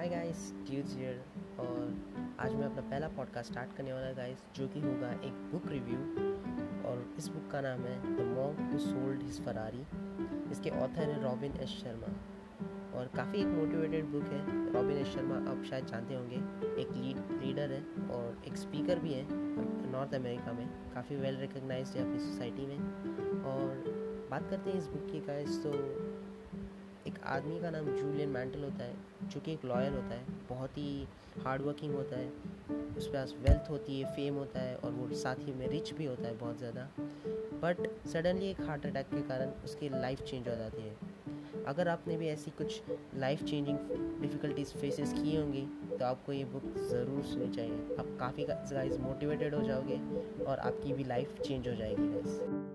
आज मैं अपना पहला पॉडकास्ट स्टार्ट करने वाला गाइस जो कि होगा एक बुक रिव्यू और इस बुक का नाम है the monk who sold his Ferrari इसके ऑथर है रॉबिन एस शर्मा और काफ़ी एक मोटिवेटेड बुक है। रॉबिन एस शर्मा आप शायद जानते होंगे, एक लीड लीडर है और एक स्पीकर भी है नॉर्थ अमेरिका में, काफ़ी वेल रिकग्नाइज है अपनी सोसाइटी में। और बात करते हैं इस बुक की गाइस तो आदमी का नाम जूलियन मैंटल होता है, जो कि एक लॉयर होता है, बहुत ही हार्ड वर्किंग होता है, उसके पास वेल्थ होती है फेम होता है और वो साथ ही में रिच भी होता है बहुत ज़्यादा। बट सडनली एक हार्ट अटैक के कारण उसकी लाइफ चेंज हो जाती है। अगर आपने भी ऐसी कुछ लाइफ चेंजिंग डिफ़िकल्टीज फेसेस की होंगी तो आपको ये बुक ज़रूर सुननी चाहिए। आप काफ़ी मोटिवेटेड हो जाओगे और आपकी भी लाइफ चेंज हो जाएगी गाइज़